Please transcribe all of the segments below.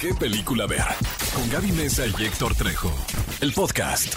qué película ver. Con Gaby Mesa y Héctor Trejo. El podcast.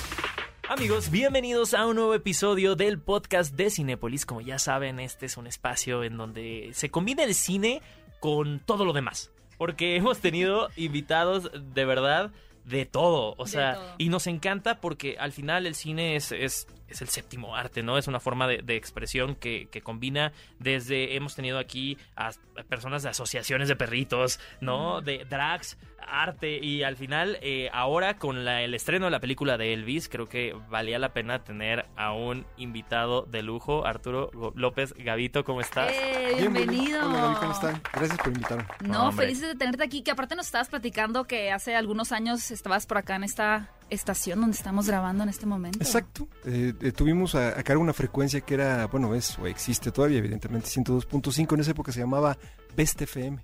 Amigos, bienvenidos a un nuevo episodio del podcast de Cinépolis. Como ya saben, este es un espacio en donde se combina el cine con todo lo demás. Porque hemos tenido invitados de verdad de todo. O sea, todo. y nos encanta porque al final el cine es, es, es el séptimo arte, ¿no? Es una forma de, de expresión que, que combina desde. Hemos tenido aquí a, a personas de asociaciones de perritos, ¿no? De drags, arte. Y al final, eh, ahora con la- el estreno de la película de Elvis, creo que valía la pena tener a un invitado de lujo, Arturo López Gavito. ¿Cómo estás? ¡Eh, Bien, bien. bienvenido. Hola, Gaby, ¿cómo están? Gracias por invitarme. No, Hombre. felices de tenerte aquí, que aparte nos estabas platicando que hace algunos años estabas por acá en esta estación donde estamos grabando en este momento. Exacto. Eh, eh, tuvimos a, a cargo una frecuencia que era, bueno, es o existe todavía, evidentemente, 102.5. En esa época se llamaba Best FM.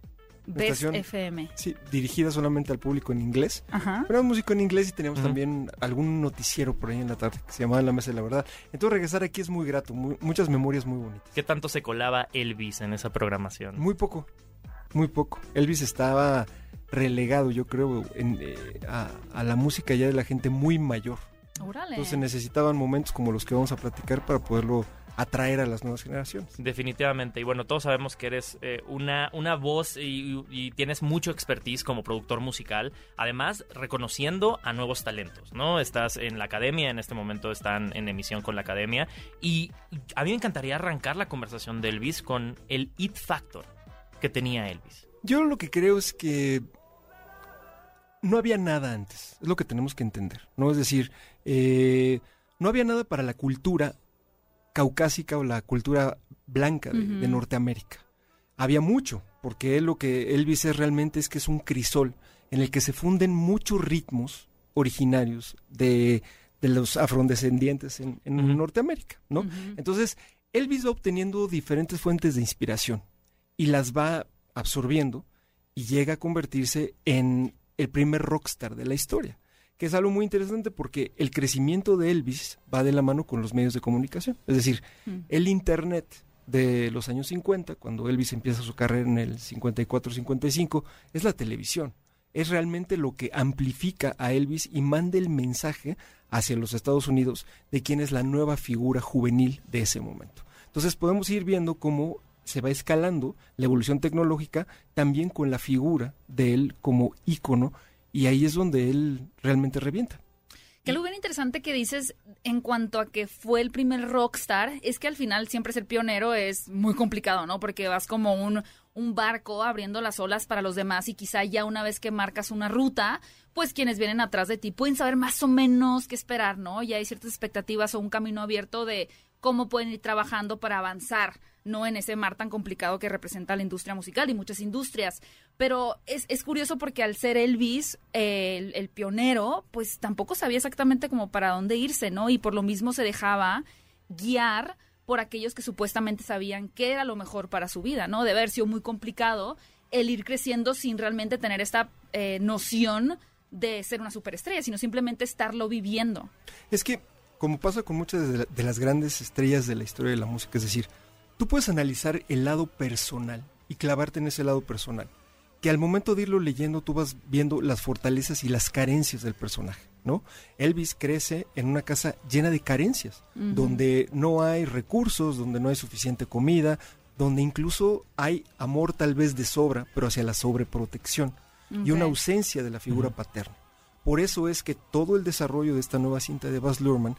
Best estación. FM. Sí, dirigida solamente al público en inglés. Ajá. Era músico en inglés y teníamos también algún noticiero por ahí en la tarde que se llamaba La Mesa de la Verdad. Entonces regresar aquí es muy grato, muy- muchas memorias muy bonitas. ¿Qué tanto se colaba Elvis en esa programación? Muy poco, muy poco. Elvis estaba relegado, yo creo, en, eh, a, a la música ya de la gente muy mayor. Órale. Entonces necesitaban momentos como los que vamos a platicar para poderlo atraer a las nuevas generaciones. Definitivamente. Y bueno, todos sabemos que eres eh, una, una voz y, y tienes mucho expertise como productor musical. Además, reconociendo a nuevos talentos, ¿no? Estás en la academia, en este momento están en emisión con la academia. Y a mí me encantaría arrancar la conversación de Elvis con el It Factor que tenía Elvis. Yo lo que creo es que no había nada antes, es lo que tenemos que entender, ¿no? Es decir, eh, no había nada para la cultura caucásica o la cultura blanca de. Norteamérica. Había mucho, porque él lo que Elvis es realmente es que es un crisol en el que se funden muchos ritmos originarios de, de los afrodescendientes en, en. Norteamérica, ¿no? Entonces, Elvis va obteniendo diferentes fuentes de inspiración y las va absorbiendo y llega a convertirse en el primer rockstar de la historia, que es algo muy interesante porque el crecimiento de Elvis va de la mano con los medios de comunicación. Es decir, Mm. el Internet de los años 50, cuando Elvis empieza su carrera en el 54-55, es la televisión. Es realmente lo que amplifica a Elvis y manda el mensaje hacia los Estados Unidos de quién es la nueva figura juvenil de ese momento. Entonces podemos ir viendo cómo se va escalando la evolución tecnológica también con la figura de él como ícono y ahí es donde él realmente revienta. Que algo bien interesante que dices en cuanto a que fue el primer rockstar es que al final siempre ser pionero es muy complicado, ¿no? Porque vas como un, un barco abriendo las olas para los demás y quizá ya una vez que marcas una ruta, pues quienes vienen atrás de ti pueden saber más o menos qué esperar, ¿no? Ya hay ciertas expectativas o un camino abierto de cómo pueden ir trabajando para avanzar, no en ese mar tan complicado que representa la industria musical y muchas industrias. Pero es, es curioso porque al ser Elvis el, pionero, pues tampoco sabía exactamente como para dónde irse, ¿no? Y por lo mismo se dejaba guiar por aquellos que supuestamente sabían qué era lo mejor para su vida, ¿no? De haber sido muy complicado el ir creciendo sin realmente tener esta eh, noción de ser una superestrella, sino simplemente estarlo viviendo. Es que, como pasa con muchas de las grandes estrellas de la historia de la música, es decir, tú puedes analizar el lado personal y clavarte en ese lado personal, que al momento de irlo leyendo tú vas viendo las fortalezas y las carencias del personaje, ¿no? Elvis crece en una casa llena de carencias, donde no hay recursos, donde no hay suficiente comida, donde incluso hay amor tal vez de sobra, pero hacia la sobreprotección y una ausencia de la figura paterna. Por eso es que todo el desarrollo de esta nueva cinta de Baz Luhrmann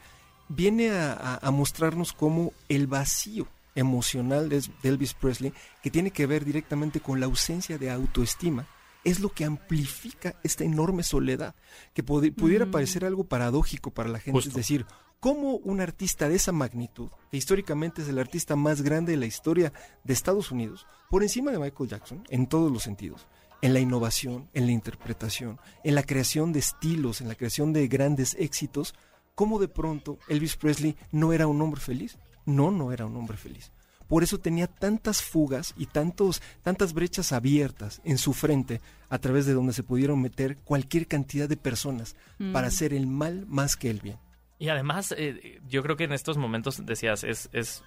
viene a, a- a mostrarnos cómo el vacío emocional de, Elvis Presley, que tiene que ver directamente con la ausencia de autoestima, es lo que amplifica esta enorme soledad, que pudi- pudiera Mm. parecer algo paradójico para la gente, Justo. es decir, cómo un artista de esa magnitud, que históricamente es el artista más grande de la historia de Estados Unidos, por encima de Michael Jackson, en todos los sentidos, en la innovación, en la interpretación, en la creación de estilos, en la creación de grandes éxitos, cómo de pronto Elvis Presley no era un hombre feliz. No, no era un hombre feliz. Por eso tenía tantas fugas y tantos, tantas brechas abiertas en su frente a través de donde se pudieron meter cualquier cantidad de personas Mm. para hacer el mal más que el bien. Y además, eh, yo creo que en estos momentos, decías, es, es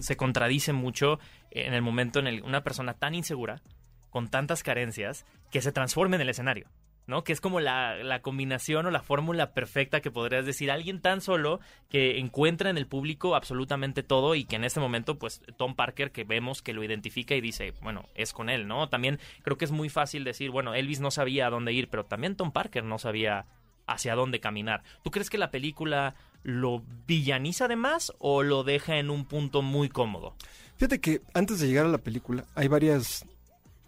se contradice mucho en el momento en el una persona tan insegura, con tantas carencias, que se transforme en el escenario. ¿No? Que es como la, la combinación o la fórmula perfecta que podrías decir. Alguien tan solo que encuentra en el público absolutamente todo y que en este momento, pues, Tom Parker, que vemos que lo identifica y dice, bueno, es con él, ¿no? También creo que es muy fácil decir, bueno, Elvis no sabía a dónde ir, pero también Tom Parker no sabía hacia dónde caminar. ¿Tú crees que la película lo villaniza de más o lo deja en un punto muy cómodo? Fíjate que antes de llegar a la película hay varias,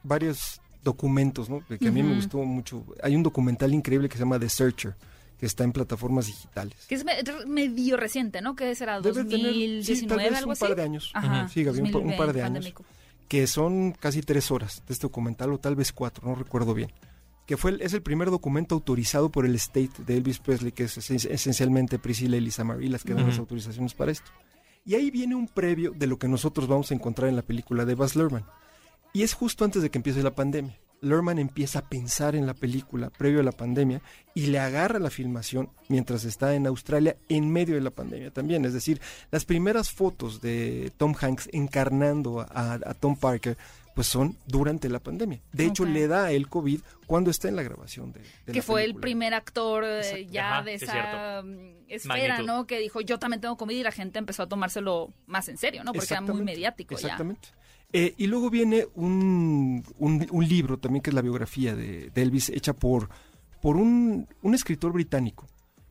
varios documentos, ¿no? Que a mí me Ujú. gustó mucho. Hay un documental increíble que se llama The Searcher, que está en plataformas digitales. Que es me- medio reciente, ¿no? ¿Qué será? Debe tener, 2019, sí, tal vez algo un así. par de años. Ajá. Sí, Gaby, un, pa- un par de 2020, años. pandémico. que son casi tres horas de este documental, o tal vez cuatro, no recuerdo bien. Que fue el- es el primer documento autorizado por el State de Elvis Presley, que es esen- esencialmente Priscilla y Lisa Marie las que dan las Ujú. autorizaciones para esto. Y ahí viene un previo de lo que nosotros vamos a encontrar en la película de Baz Luhrmann. Y es justo antes de que empiece la pandemia. Luhrmann empieza a pensar en la película previo a la pandemia y le agarra la filmación mientras está en Australia en medio de la pandemia también. Es decir, las primeras fotos de Tom Hanks encarnando a, a Tom Parker pues son durante la pandemia. De hecho, le da el COVID cuando está en la grabación de, de que la fue el primer actor eh, Exacto. ya Ajá, de esa mm, esfera, Magnitud. ¿no? Que dijo, yo también tengo comida y la gente empezó a tomárselo más en serio, ¿no? Porque era muy Exactamente, mediático ya. Eh, y luego viene un, un- un libro también que es la biografía de, de Elvis, hecha por, por un, un escritor británico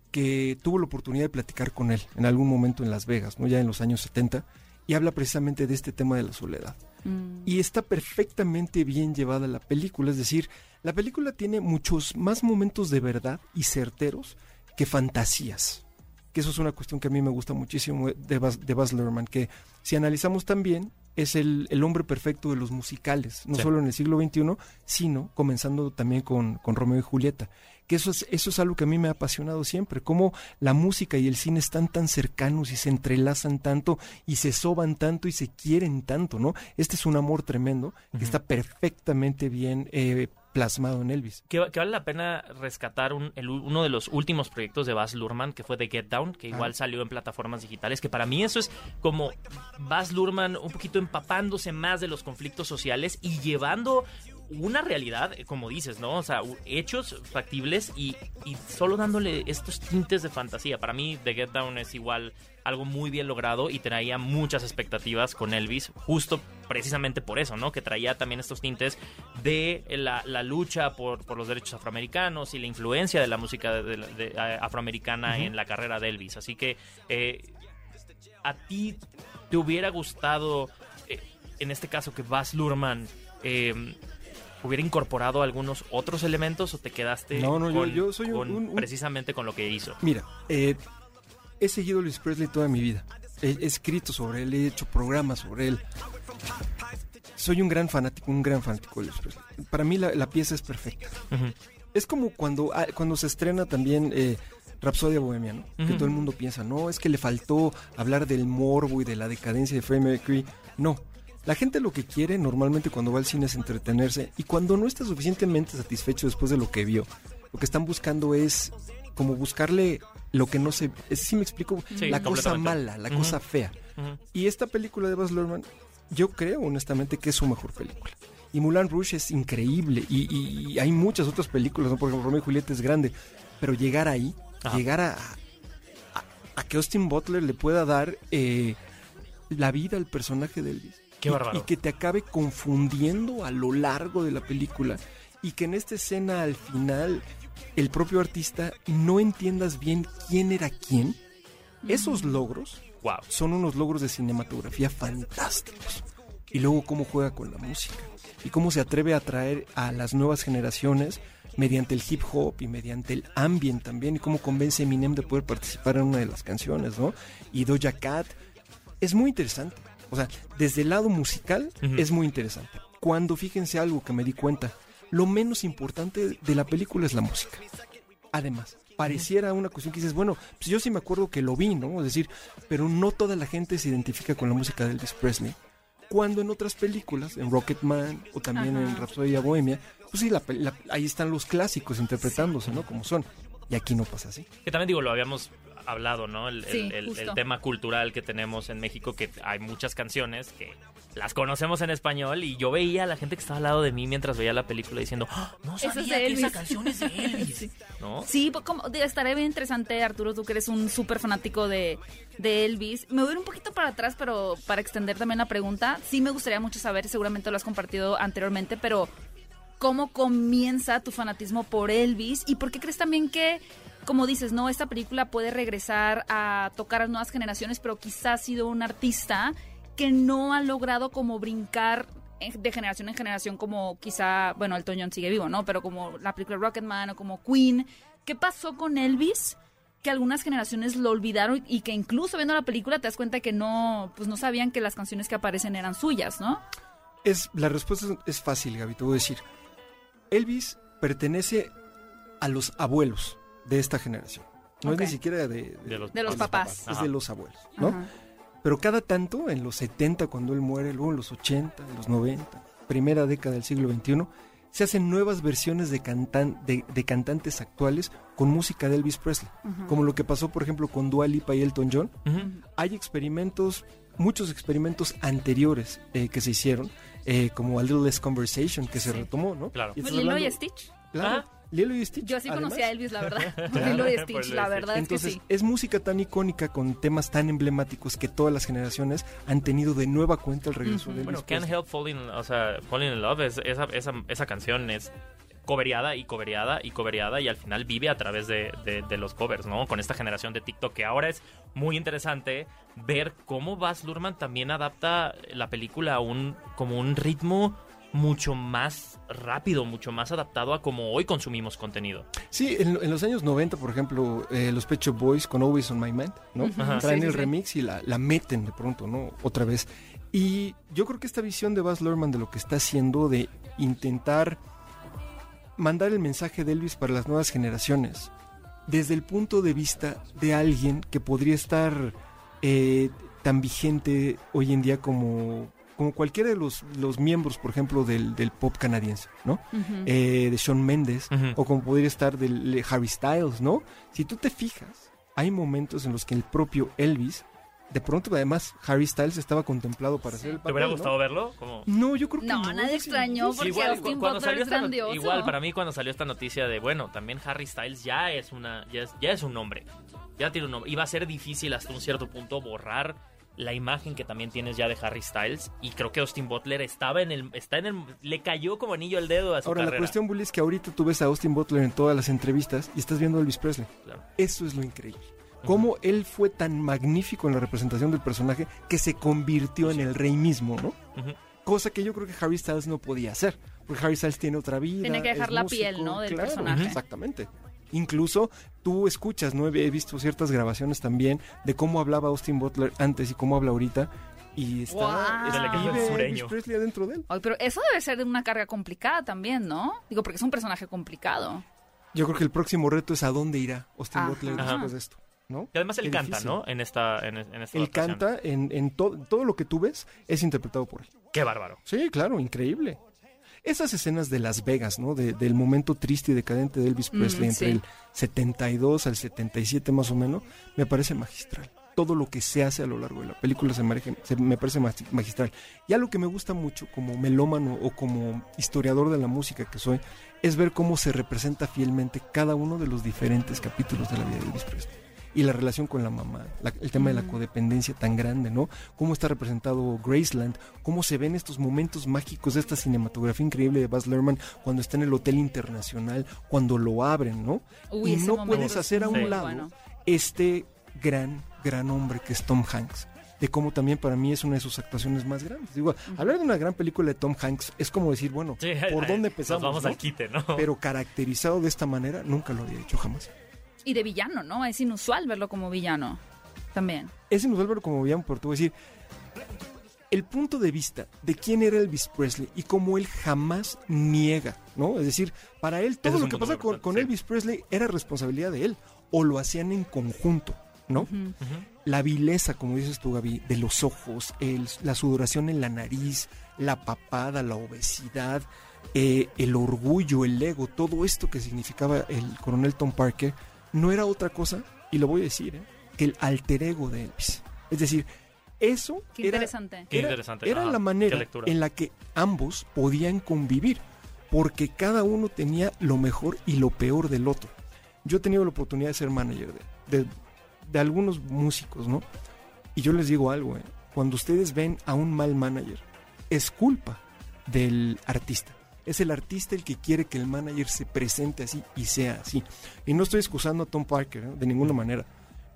que tuvo la oportunidad de platicar con él en algún momento en Las Vegas, ¿no? ya en los años 70, y habla precisamente de este tema de la soledad. Mm. Y está perfectamente bien llevada la película, es decir, la película tiene muchos más momentos de verdad y certeros que fantasías. Que eso es una cuestión que a mí me gusta muchísimo de Baz, de Baz Luhrmann, que si analizamos también es el, el hombre perfecto de los musicales, no Sí. solo en el siglo XXI, sino comenzando también con, con Romeo y Julieta. Que eso es, eso es algo que a mí me ha apasionado siempre, cómo la música y el cine están tan cercanos y se entrelazan tanto y se soban tanto y se quieren tanto, ¿no? Este es un amor tremendo que está perfectamente bien eh, plasmado en Elvis. Que, que vale la pena rescatar un- el- uno de los últimos proyectos de Baz Luhrmann, que fue The Get Down, que igual Ah. salió en plataformas digitales, que para mí eso es como Baz Luhrmann un poquito empapándose más de los conflictos sociales y llevando una realidad, eh, como dices, ¿no? O sea, hechos factibles y, y solo dándole estos tintes de fantasía. Para mí The Get Down es igual algo muy bien logrado y traía muchas expectativas con Elvis, justo precisamente por eso, ¿no? Que traía también estos tintes de la, la lucha por, por los derechos afroamericanos y la influencia de la música de- de- de- afroamericana en la carrera de Elvis. Así que, eh, ¿a ti te hubiera gustado, eh, en este caso, que Baz Luhrmann eh, hubiera incorporado algunos otros elementos o te quedaste No, no, yo- con- yo soy un- con un- un- precisamente con lo que hizo? Mira, eh, he seguido a Elvis Presley toda mi vida. He, he escrito sobre él, he hecho programas sobre él. Soy un gran fanático, un gran fanático de Elvis Presley. Para mí la, la pieza es perfecta. Es como cuando, ah, cuando se estrena también eh, Rapsodia Bohemia, ¿no? Que todo el mundo piensa, no, es que le faltó hablar del morbo y de la decadencia de Freddie Mercury. No. La gente lo que quiere normalmente cuando va al cine es entretenerse y cuando no está suficientemente satisfecho después de lo que vio, lo que están buscando es como buscarle lo que no se... Si me explico? Sí, la cosa mala, la cosa fea. Y esta película de Baz Luhrmann, yo creo honestamente que es su mejor película. Y Moulin Rouge es increíble. Y, y- y hay muchas otras películas, ¿no? Por ejemplo, Romeo y Julieta es grande. Pero llegar ahí, Ajá. llegar a, a, a que Austin Butler le pueda dar eh, la vida al personaje de Elvis. Qué Y-. Y que te acabe confundiendo a lo largo de la película. Y que en esta escena al final el propio artista no entiendas bien quién era quién. Esos logros Wow. son unos logros de cinematografía fantásticos. Y luego cómo juega con la música. Y cómo se atreve a atraer a las nuevas generaciones mediante el hip hop y mediante el ambient también. Y cómo convence a Eminem de poder participar en una de las canciones, ¿no? Y Doja Cat. Es muy interesante. O sea, desde el lado musical es muy interesante. Cuando fíjense algo que me di cuenta, lo menos importante de la película es la música. Además, pareciera una cuestión que dices, bueno, pues yo sí me acuerdo que lo vi, ¿no? Es decir, pero no toda la gente se identifica con la música de Elvis Presley. Cuando en otras películas, en Rocketman o también en Ajá. Rhapsodia Bohemia, pues sí, la- ahí están los clásicos interpretándose, ¿no? Como son. Y aquí no pasa así. Que también digo, lo habíamos hablado, ¿no? El, Sí, el- el- el justo. tema cultural que tenemos en México, que hay muchas canciones que las conocemos en español y yo veía a la gente que estaba al lado de mí mientras veía la película diciendo, "Ah, no Esa es sabía de que esa Elvis". canción es de Elvis, Sí. ¿no? Sí, pues, como, estaría bien interesante, Arturo, tú que eres un súper fanático de, de Elvis. Me voy a ir un poquito para atrás, pero para extender también la pregunta, sí me gustaría mucho saber, seguramente lo has compartido anteriormente, pero ¿cómo comienza tu fanatismo por Elvis? ¿Y por qué crees también que, como dices, no, esta película puede regresar a tocar a nuevas generaciones, pero quizás ha sido un artista que no ha logrado como brincar de generación en generación como quizá, bueno, Elton John sigue vivo, ¿no? Pero como la película Rocketman o como Queen. ¿Qué pasó con Elvis? Que algunas generaciones lo olvidaron y que incluso viendo la película te das cuenta que no, pues no sabían que las canciones que aparecen eran suyas, ¿no? Es, la respuesta es, es fácil, Gaby, te voy a decir. Elvis pertenece a los abuelos de esta generación. No es ni siquiera de, de- De los- De los papás. es de los abuelos, ¿no? Ajá. Pero cada tanto, en los 70 cuando él muere, luego en los 80, en los 90, primera década del siglo XXI, se hacen nuevas versiones de, cantan- de, de cantantes actuales con música de Elvis Presley. Como lo que pasó, por ejemplo, con Dua Lipa y Elton John. Hay experimentos, muchos experimentos anteriores eh, que se hicieron, eh, como A Little Less Conversation, que se retomó, ¿no? Claro. Y Lilo y Stitch. Claro, Ah. Lilo y Stitch. Yo así además. conocí a Elvis, la verdad. Claro. Lilo y Stitch, Lilo la verdad Entonces, es que sí. es música tan icónica con temas tan emblemáticos que todas las generaciones han tenido de nueva cuenta el regreso de Elvis Bueno, Can't. Help Falling, o sea, Falling in Love, es- esa, esa, esa canción es cobereada y cobereada y cobereada y al final vive a través de, de- de los covers, ¿no? Con esta generación de TikTok que ahora es muy interesante ver cómo Baz Luhrmann también adapta la película a un, como un ritmo mucho más rápido, mucho más adaptado a como hoy consumimos contenido. Sí, en, en los años 90, por ejemplo, eh, los Pet Shop Boys con Always on My Mind, ¿no? Ajá. Traen sí, el sí. remix y la, la meten de pronto, ¿no? Otra vez. Y yo creo que esta visión de Baz Luhrmann de lo que está haciendo, de intentar mandar el mensaje de Elvis para las nuevas generaciones, desde el punto de vista de alguien que podría estar eh, tan vigente hoy en día como, como cualquiera de los, los miembros, por ejemplo, del, del pop canadiense, ¿no? Eh, de Shawn Mendes o como podría estar del de Harry Styles, ¿no? Si tú te fijas, hay momentos en los que el propio Elvis, de pronto además Harry Styles estaba contemplado para hacer el ¿Te papel, hubiera ¿no? gustado verlo? Como... No, yo creo que No, no. nadie extrañó sí, porque igual, Austin cu- cuando Butler salió es grandioso. igual para mí cuando salió esta noticia de bueno también Harry Styles ya es una ya es, ya es un nombre ya tiene un nombre iba a ser difícil hasta un cierto punto borrar la imagen que también tienes ya de Harry Styles y creo que Austin Butler estaba en el está en el le cayó como anillo al dedo a su Ahora, la carrera cuestión, Bully, es que ahorita tú ves a Austin Butler en todas las entrevistas y estás viendo a Elvis Presley. Claro. Eso es lo increíble. Cómo él fue tan magnífico en la representación del personaje que se convirtió en el rey mismo, ¿no? Cosa que yo creo que Harry Styles no podía hacer. Porque Harry Styles tiene otra vida. Tiene que dejar es la músico, piel, ¿no? del claro, personaje. Exactamente. Incluso tú escuchas, ¿no? He visto ciertas grabaciones también de cómo hablaba Austin Butler antes y cómo habla ahorita. Y está, es vive sureño. Presley adentro de él. Ay, pero eso debe ser de una carga complicada también, ¿no? Digo, porque es un personaje complicado. Yo creo que el próximo reto es a dónde irá Austin Ajá. Butler Ajá. después de esto, ¿no? y además él Qué canta difícil. no en esta en, en esta Él adaptación. canta en, en to- todo lo que tú ves es interpretado por él. qué bárbaro Sí, claro, increíble. Esas escenas de Las Vegas, ¿no? De- del momento triste y decadente de Elvis Mm, Presley entre sí. el 72 al 77 más o menos, me parece magistral. Todo lo que se hace a lo largo de la película se, merece- se- me parece magi- magistral. Y algo que me gusta mucho como melómano o como historiador de la música que soy, es ver cómo se representa fielmente cada uno de los diferentes capítulos de la vida de Elvis Presley. Y la relación con la mamá, la- el tema de la Mm. codependencia tan grande, ¿no? Cómo está representado Graceland, cómo se ven estos momentos mágicos de esta cinematografía increíble de Baz Luhrmann cuando está en el Hotel Internacional, cuando lo abren, ¿no? Uy, y no puedes es hacer a un lado bueno. este gran, gran hombre que es Tom Hanks. De cómo también para mí es una de sus actuaciones más grandes. Digo, hablar de una gran película de Tom Hanks es como decir, bueno, Sí, ¿por dónde nos empezamos? vamos no? al quite no Pero caracterizado de esta manera, nunca lo había hecho jamás. Y de villano, ¿no? Es inusual verlo como villano. También. Es inusual verlo como te voy a decir, el punto de vista de quién era Elvis Presley y cómo él jamás niega, ¿no? Es decir, para él todo es lo que pasa con, importante, con sí. Elvis Presley era responsabilidad de él, o lo hacían en conjunto, ¿no? La vileza, como dices tú, Gaby, de los ojos, el- la sudoración en la nariz, la papada, la obesidad, eh, el orgullo, el ego, todo esto que significaba el coronel Tom Parker, no era otra cosa, y lo voy a decir, ¿eh? que el alter ego de Elvis. Es decir, eso Qué era, interesante. Qué era- interesante. era Ajá, la manera en la que ambos podían convivir, porque cada uno tenía lo mejor y lo peor del otro. Yo he tenido la oportunidad de ser manager de, de- de algunos músicos, ¿no? Y yo les digo algo, ¿eh? cuando ustedes ven a un mal manager, es culpa del artista. Es el artista el que quiere que el manager se presente así y sea así. Y no estoy excusando a Tom Parker ¿eh? de ninguna manera,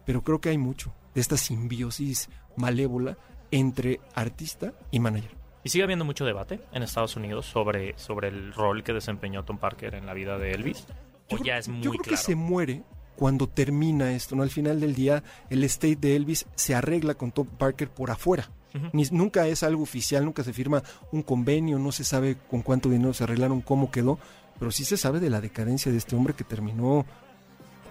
pero creo que hay mucho de esta simbiosis malévola entre artista y manager. Y sigue habiendo mucho debate en Estados Unidos sobre, sobre el rol que desempeñó Tom Parker en la vida de Elvis. O Yo ya creo- es muy Yo creo claro. que se muere cuando termina esto, ¿no? Al final del día, el estate de Elvis se arregla con Tom Parker por afuera. Ni- nunca es algo oficial, nunca se firma un convenio, no se sabe con cuánto dinero se arreglaron, cómo quedó, pero sí se sabe de la decadencia de este hombre que terminó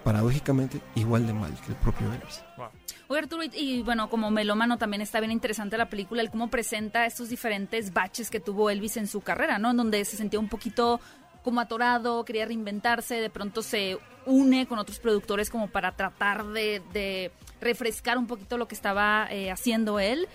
paradójicamente igual de mal que el propio Elvis. Wow. Oye, Arturo, y, y, bueno, como melómano también está bien interesante la película, el cómo presenta estos diferentes baches que tuvo Elvis en su carrera, ¿no? En donde se sentía un poquito como atorado, quería reinventarse, de pronto se une con otros productores como para tratar de, de refrescar un poquito lo que estaba eh, haciendo él.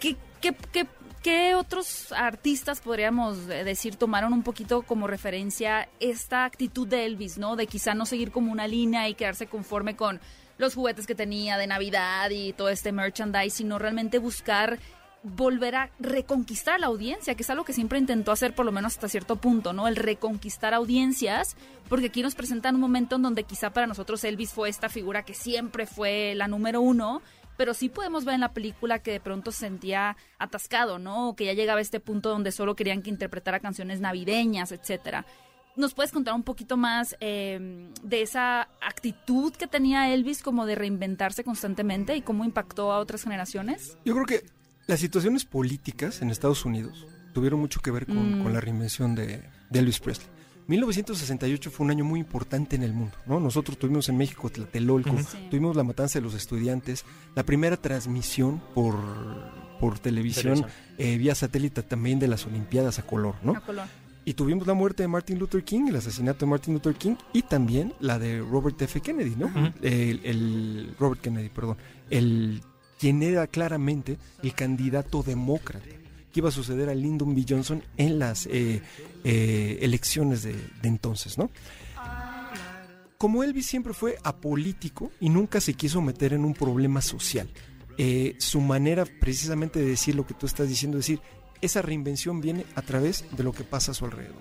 ¿Qué, qué, qué, qué otros artistas podríamos decir tomaron un poquito como referencia esta actitud de Elvis, ¿no? De quizá no seguir como una línea y quedarse conforme con los juguetes que tenía de Navidad y todo este merchandise, sino realmente buscar volver a reconquistar a la audiencia, que es algo que siempre intentó hacer por lo menos hasta cierto punto, ¿no? El reconquistar audiencias, porque aquí nos presentan un momento en donde quizá para nosotros Elvis fue esta figura que siempre fue la número uno, pero sí podemos ver en la película que de pronto se sentía atascado, ¿no? O que ya llegaba a este punto donde solo querían que interpretara canciones navideñas, etcétera. ¿Nos puedes contar un poquito más eh, de esa actitud que tenía Elvis como de reinventarse constantemente y cómo impactó a otras generaciones? Yo creo que las situaciones políticas en Estados Unidos tuvieron mucho que ver con, Mm. con la reinvención de, de Elvis Presley. 1968 fue un año muy importante en el mundo, ¿no? Nosotros tuvimos en México Tlatelolco. Sí. tuvimos la matanza de los estudiantes, la primera transmisión por, por televisión, eh, vía satélite también de las Olimpiadas a color, ¿no? A color. Y tuvimos la muerte de Martin Luther King, el asesinato de Martin Luther King y también la de Robert F. Kennedy, ¿no? El- Robert Kennedy, perdón. El quien era claramente el candidato demócrata que iba a suceder a Lyndon B. Johnson en las eh, eh, elecciones de, de entonces, ¿no? Como Elvis siempre fue apolítico y nunca se quiso meter en un problema social, eh, su manera precisamente de decir lo que tú estás diciendo, es decir, esa reinvención viene a través de lo que pasa a su alrededor.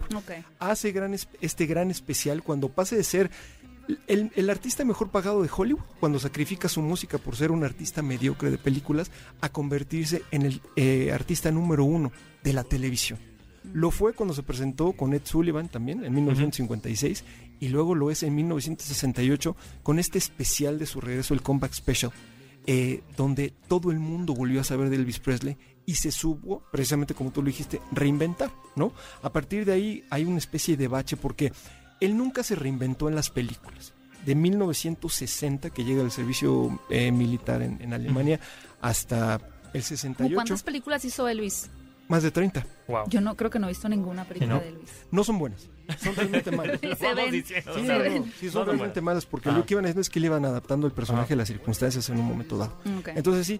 Hace gran es- este gran especial cuando pase de ser el, el artista mejor pagado de Hollywood, cuando sacrifica su música por ser un artista mediocre de películas, a convertirse en el eh, artista número uno de la televisión. Lo fue cuando se presentó con Ed Sullivan también en 1956 y luego lo es en 1968 con este especial de su regreso, el Comeback Special, eh, donde todo el mundo volvió a saber de Elvis Presley y se supo, precisamente como tú lo dijiste, reinventar, ¿no? A partir de ahí hay una especie de bache porque él nunca se reinventó en las películas. De 1960, que llega al servicio eh, militar en, en Alemania, hasta el ¿Cómo 68, ¿Cuántas películas hizo Elvis? más de 30. Wow. Yo no creo que no he visto ninguna película ¿No? de Elvis. No son buenas, son realmente malas. Se ven. Sí, no, no, ven. sí, son no, realmente malas porque Ah. lo que iban a hacer es que le iban adaptando el personaje Ah. a las circunstancias en un momento dado. Entonces sí,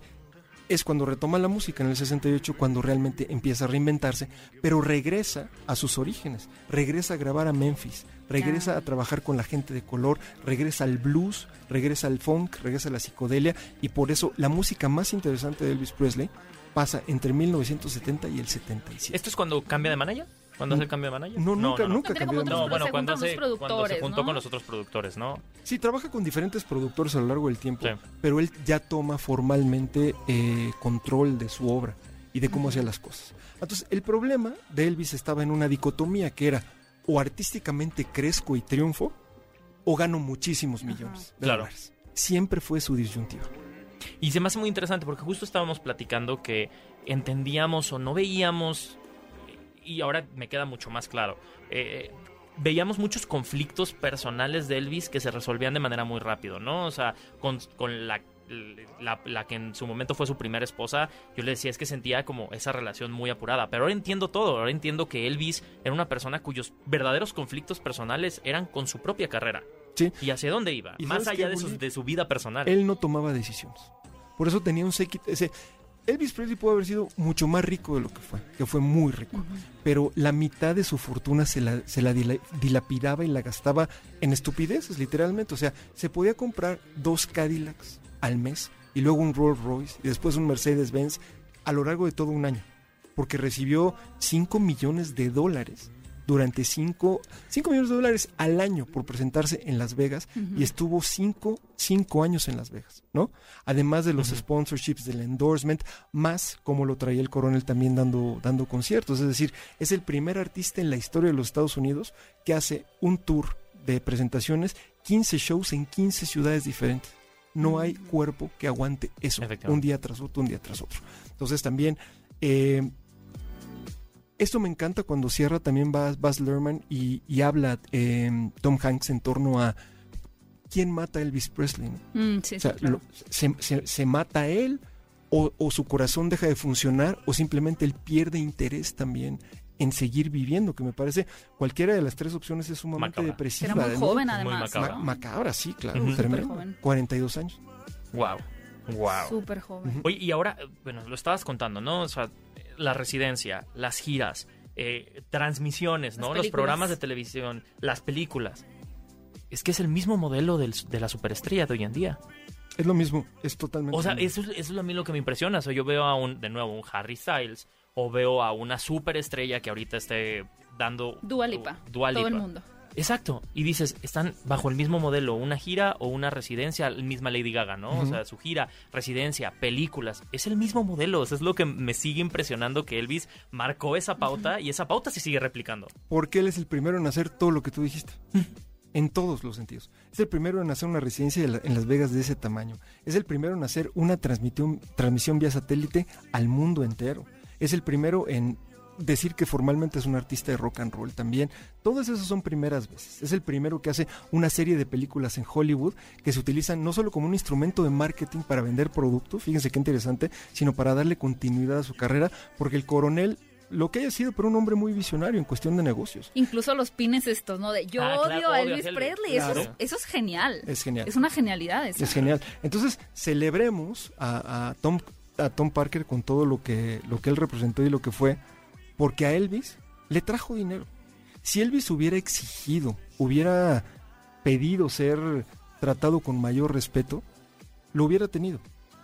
es cuando retoma la música en el 68, cuando realmente empieza a reinventarse, pero regresa a sus orígenes, regresa a grabar a Memphis, regresa a trabajar con la gente de color, regresa al blues, regresa al funk, regresa a la psicodelia, y por eso la música más interesante de Elvis Presley pasa entre 1970 y el 77. ¿Esto es cuando cambia de manager? ¿Cuando hace el cambio de manager? No, nunca, nunca Tendría cambió como de otros No, bueno, se cuando, hace, cuando se juntó ¿no? con los otros productores, ¿no? Sí, trabaja con diferentes productores a lo largo del tiempo, Sí. pero él ya toma formalmente eh, control de su obra y de cómo hacía las cosas. Entonces, el problema de Elvis estaba en una dicotomía que era o artísticamente crezco y triunfo o gano muchísimos millones de Claro. dólares. Siempre fue su disyuntiva. Y se me hace muy interesante porque justo estábamos platicando que entendíamos o no veíamos, y ahora me queda mucho más claro, eh, veíamos muchos conflictos personales de Elvis que se resolvían de manera muy rápido, ¿no? O sea, con, con la, la, la que en su momento fue su primera esposa, yo le decía es que sentía como esa relación muy apurada, pero ahora entiendo todo, ahora entiendo que Elvis era una persona cuyos verdaderos conflictos personales eran con su propia carrera. Sí. ¿Y hacia dónde iba? ¿Y Más allá de su, de su vida personal. Él no tomaba decisiones. Por eso tenía un séquito. Ese, Elvis Presley pudo haber sido mucho más rico de lo que fue, que fue muy rico. Pero la mitad de su fortuna se la, se la dila- dilapidaba y la gastaba en estupideces, literalmente. O sea, se podía comprar dos Cadillacs al mes y luego un Rolls Royce y después un Mercedes-Benz a lo largo de todo un año. Porque recibió 5 millones de dólares durante 5 millones de dólares al año por presentarse en Las Vegas y estuvo 5 años en Las Vegas, ¿no? Además de los sponsorships, del endorsement, más como lo traía el coronel también dando, dando conciertos. Es decir, es el primer artista en la historia de los Estados Unidos que hace un tour de presentaciones, 15 shows en 15 ciudades diferentes. No hay cuerpo que aguante eso, un día tras otro, un día tras otro. Entonces también... eh, esto me encanta cuando cierra también Baz, Luhrmann y, y habla eh, Tom Hanks en torno a quién mata a Elvis Presley. ¿no? Mm, sí, O sea, sí, claro. lo- se, se- se mata a él o, o su corazón deja de funcionar o simplemente él pierde interés también en seguir viviendo, que me parece cualquiera de las tres opciones es sumamente Macabra. depresiva. Era muy macabra. Ma- ¿no? macabra, sí, claro, Ujú. tremendo. Súper joven. 42 años. Wow. Wow. Súper joven. Oye, y ahora, bueno, lo estabas contando, ¿no? O sea, la residencia, las giras, eh, transmisiones, ¿no? Los programas de televisión, las películas. Es que es el mismo modelo del- de la superestrella de hoy en día. Es lo mismo, es totalmente. O sea, lo mismo. eso, es- eso es a mí lo que me impresiona. O sea, yo veo a un, de nuevo, un Harry Styles o veo a una superestrella que ahorita esté dando... Dua Lipa. Dua Todo el mundo. Exacto. Y dices, están bajo el mismo modelo, una gira o una residencia, la misma Lady Gaga, ¿no? O sea, su gira, residencia, películas, es el mismo modelo. O sea, es lo que me sigue impresionando que Elvis marcó esa pauta y esa pauta se sigue replicando. Porque él es el primero en hacer todo lo que tú dijiste. En todos los sentidos. Es el primero en hacer una residencia en Las Vegas de ese tamaño. Es el primero en hacer una transmisión, transmisión vía satélite al mundo entero. Es el primero en decir que formalmente es un artista de rock and roll también. Todas esas son primeras veces. Es el primero que hace una serie de películas en Hollywood que se utilizan no solo como un instrumento de marketing para vender productos, fíjense qué interesante, sino para darle continuidad a su carrera, porque el coronel, lo que haya sido, pero un hombre muy visionario en cuestión de negocios. Incluso los pines estos, ¿no? De yo Ah, claro, odio a odio a Elvis. Presley. Eso, es, Claro. eso es genial. Es genial. Es una genialidad eso. Es genial. Entonces, celebremos a, a Tom, a Tom Parker con todo lo que, lo que él representó y lo que fue, porque a Elvis le trajo dinero. Si Elvis hubiera exigido, hubiera pedido ser tratado con mayor respeto, lo hubiera tenido.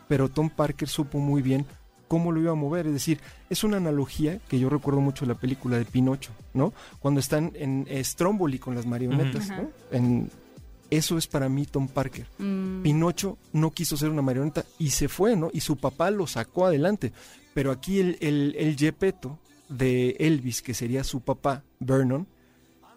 Pero Tom Parker supo muy bien cómo lo iba a mover. Es decir, es una analogía que yo recuerdo mucho de la película de Pinocho, ¿no? Cuando están en Stromboli con las marionetas. ¿no? En, eso es para mí Tom Parker. Mm, Pinocho no quiso ser una marioneta y se fue, ¿no? Y su papá lo sacó adelante. Pero aquí el, el, el Gepetto de Elvis, que sería su papá, Vernon,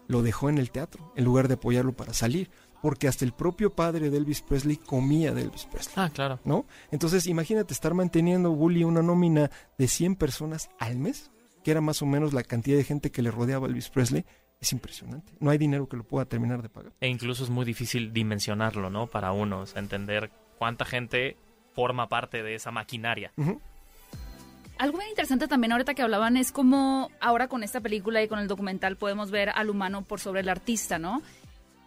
lo dejó en el teatro, en lugar de apoyarlo para salir. Porque hasta el propio padre de Elvis Presley comía de Elvis Presley. Ah, claro. ¿no? Entonces, imagínate estar manteniendo, Bully, una nómina de 100 personas al mes, que era más o menos la cantidad de gente que le rodeaba a Elvis Presley. Es impresionante. No hay dinero que lo pueda terminar de pagar. E incluso es muy difícil dimensionarlo, ¿no? Para uno, o sea, entender cuánta gente forma parte de esa maquinaria. Algo bien interesante también ahorita que hablaban es como ahora con esta película y con el documental podemos ver al humano por sobre el artista, ¿no?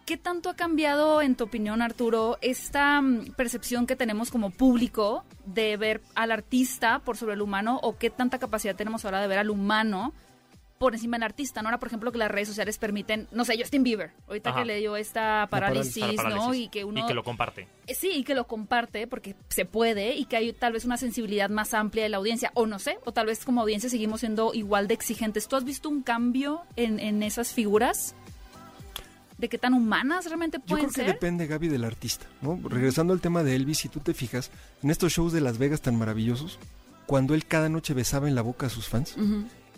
¿Qué tanto ha cambiado, en tu opinión, Arturo, esta mm, percepción que tenemos como público de ver al artista por sobre el humano o qué tanta capacidad tenemos ahora de ver al humano por encima del artista? ¿no? Ahora, por ejemplo, que las redes sociales permiten, no sé, Justin Bieber, ahorita Ajá. que le dio esta parálisis, ¿no? parálisis. Y que uno... Y que lo comparte. Eh, Sí, y que lo comparte porque se puede y que hay tal vez una sensibilidad más amplia de la audiencia, o no sé, o tal vez como audiencia seguimos siendo igual de exigentes. ¿Tú has visto un cambio en, en esas figuras? ¿De qué tan humanas realmente Yo pueden creo que ser? depende, Gaby, del artista. ¿no? Regresando al tema de Elvis, si tú te fijas, en estos shows de Las Vegas tan maravillosos, cuando él cada noche besaba en la boca a sus fans,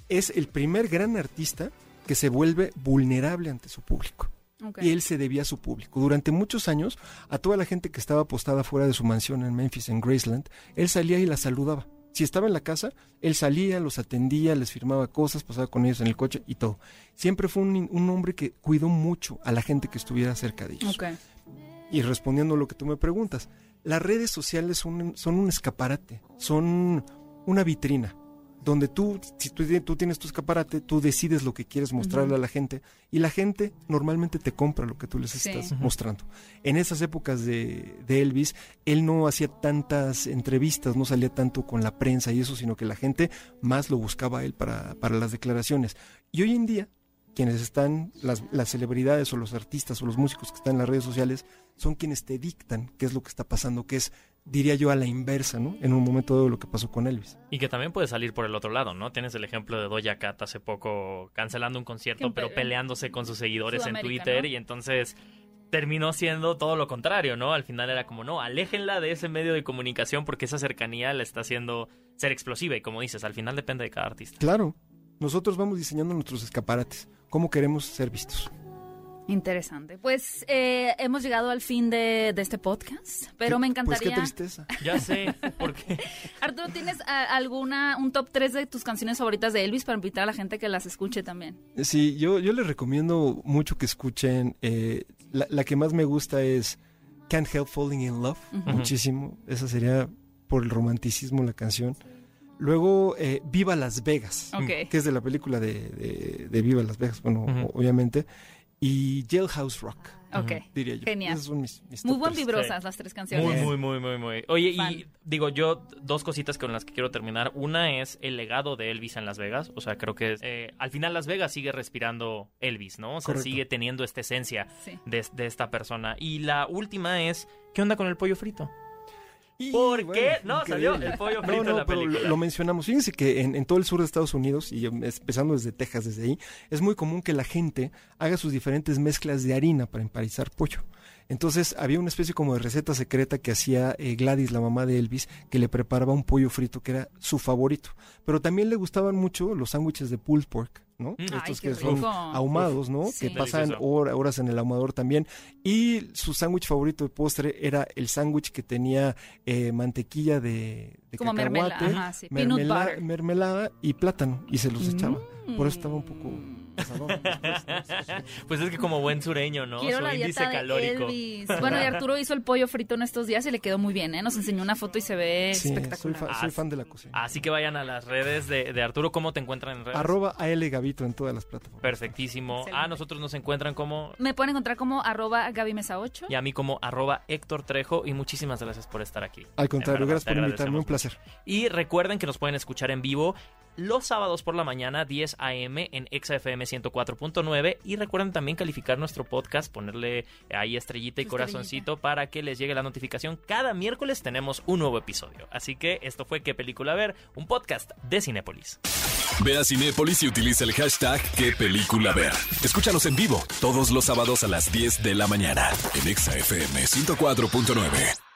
es el primer gran artista que se vuelve vulnerable ante su público. ok. Y él se debía a su público. Durante muchos años, a toda la gente que estaba apostada fuera de su mansión en Memphis, en Graceland, él salía y la saludaba. Si estaba en la casa, él salía, los atendía, les firmaba cosas, pasaba con ellos en el coche y todo. Siempre fue un, un hombre que cuidó mucho a la gente que estuviera cerca de ellos. Ok. Y respondiendo a lo que tú me preguntas, las redes sociales son, son un escaparate, son una vitrina donde tú, si tú, tú tienes tu escaparate, tú decides lo que quieres mostrarle a la gente y la gente normalmente te compra lo que tú les Sí. estás mostrando. En esas épocas de, de Elvis, él no hacía tantas entrevistas, no salía tanto con la prensa y eso, sino que la gente más lo buscaba a él para, para las declaraciones. Y hoy en día, quienes están, las, las celebridades o los artistas o los músicos que están en las redes sociales, son quienes te dictan qué es lo que está pasando, que es, diría yo, a la inversa, ¿no? En un momento dado de lo que pasó con Elvis. Y que también puede salir por el otro lado, ¿no? Tienes el ejemplo de Doja Cat hace poco cancelando un concierto, pero pe- peleándose con sus seguidores en Twitter ¿no? y entonces terminó siendo todo lo contrario, ¿no? Al final era como, no, aléjenla de ese medio de comunicación porque esa cercanía le está haciendo ser explosiva y como dices, al final depende de cada artista. Claro, nosotros vamos diseñando nuestros escaparates, cómo queremos ser vistos. Interesante. Pues eh, hemos llegado al fin de, de este podcast, pero me Pues qué encantaría... tristeza. Ya sé, porque Arturo, ¿tienes ah, alguna, un top 3 de tus canciones favoritas de Elvis para invitar a la gente que las escuche también? Sí, yo, yo les recomiendo mucho que escuchen. eh, la, la que más me gusta es Can't Help Falling in Love, muchísimo. Esa sería por el romanticismo la canción. Luego, eh, Viva Las Vegas, Ok. que es de la película de, de- de Viva Las Vegas, bueno, obviamente. Y Jailhouse Rock, Ok. diría yo. Genial. Esos son mis, mis Muy buen vibrosas Sí. las tres canciones. muy, muy, muy, muy, muy. Oye, y digo, yo dos cositas con las que quiero terminar. Una es el legado de Elvis en Las Vegas. O sea, creo que eh, al final Las Vegas sigue respirando Elvis, ¿no? O sea, Correcto. sigue teniendo esta esencia Sí. de, de esta persona. Y la última es, ¿qué onda con el pollo frito? Y, ¿Por bueno, qué? No, salió el pollo frito No, en la pero película. lo, lo mencionamos. Fíjense que en, en todo el sur de Estados Unidos, y em, empezando desde Texas, desde ahí, es muy común que la gente haga sus diferentes mezclas de harina para emparizar pollo. Entonces había una especie como de receta secreta que hacía eh, Gladys, la mamá de Elvis, que le preparaba un pollo frito que era su favorito. Pero también le gustaban mucho los sándwiches de pulled pork, ¿no? Mm. Ay, Estos que son ahumados, ¿no? Sí. Que pasan hora- horas en el ahumador también. Y su sándwich favorito de postre era el sándwich que tenía eh, mantequilla de, de Como mermelada. cacahuate, Ajá, sí. Peanut mermela- butter. mermelada y plátano. Y se los echaba. Mm. Por eso estaba un poco ¿no? Pues es que como buen sureño, ¿no? Quiero Su la índice dieta de calórico. Elvis. Bueno, y Arturo hizo el pollo frito en estos días y le quedó muy bien, ¿eh? Nos enseñó una foto y se ve Sí, soy, espectacular. fa- Ah, soy fan de la cocina. Así que vayan a las redes de, de Arturo. ¿Cómo te encuentran en redes? Arroba AL Gavito en todas las plataformas. Perfectísimo. Excelente. A nosotros nos encuentran como Me pueden encontrar como arroba Gaby Mesa 8. y a mí como arroba Héctor Trejo y muchísimas gracias por estar aquí. Al contrario, verdad, gracias por invitarme. Un placer. Y recuerden que nos pueden escuchar en vivo los sábados por la mañana, 10 a.m. en XFM 104.9. Y recuerden también calificar nuestro podcast, ponerle ahí estrellita y corazoncito para que les llegue la notificación. Cada miércoles tenemos un nuevo episodio. Así que esto fue ¿Qué película ver? Un podcast de Cinépolis. Ve a Cinépolis y utiliza el hashtag qué película ver. Escúchanos en vivo todos los sábados a las 10 de la mañana en Exa FM 104.9.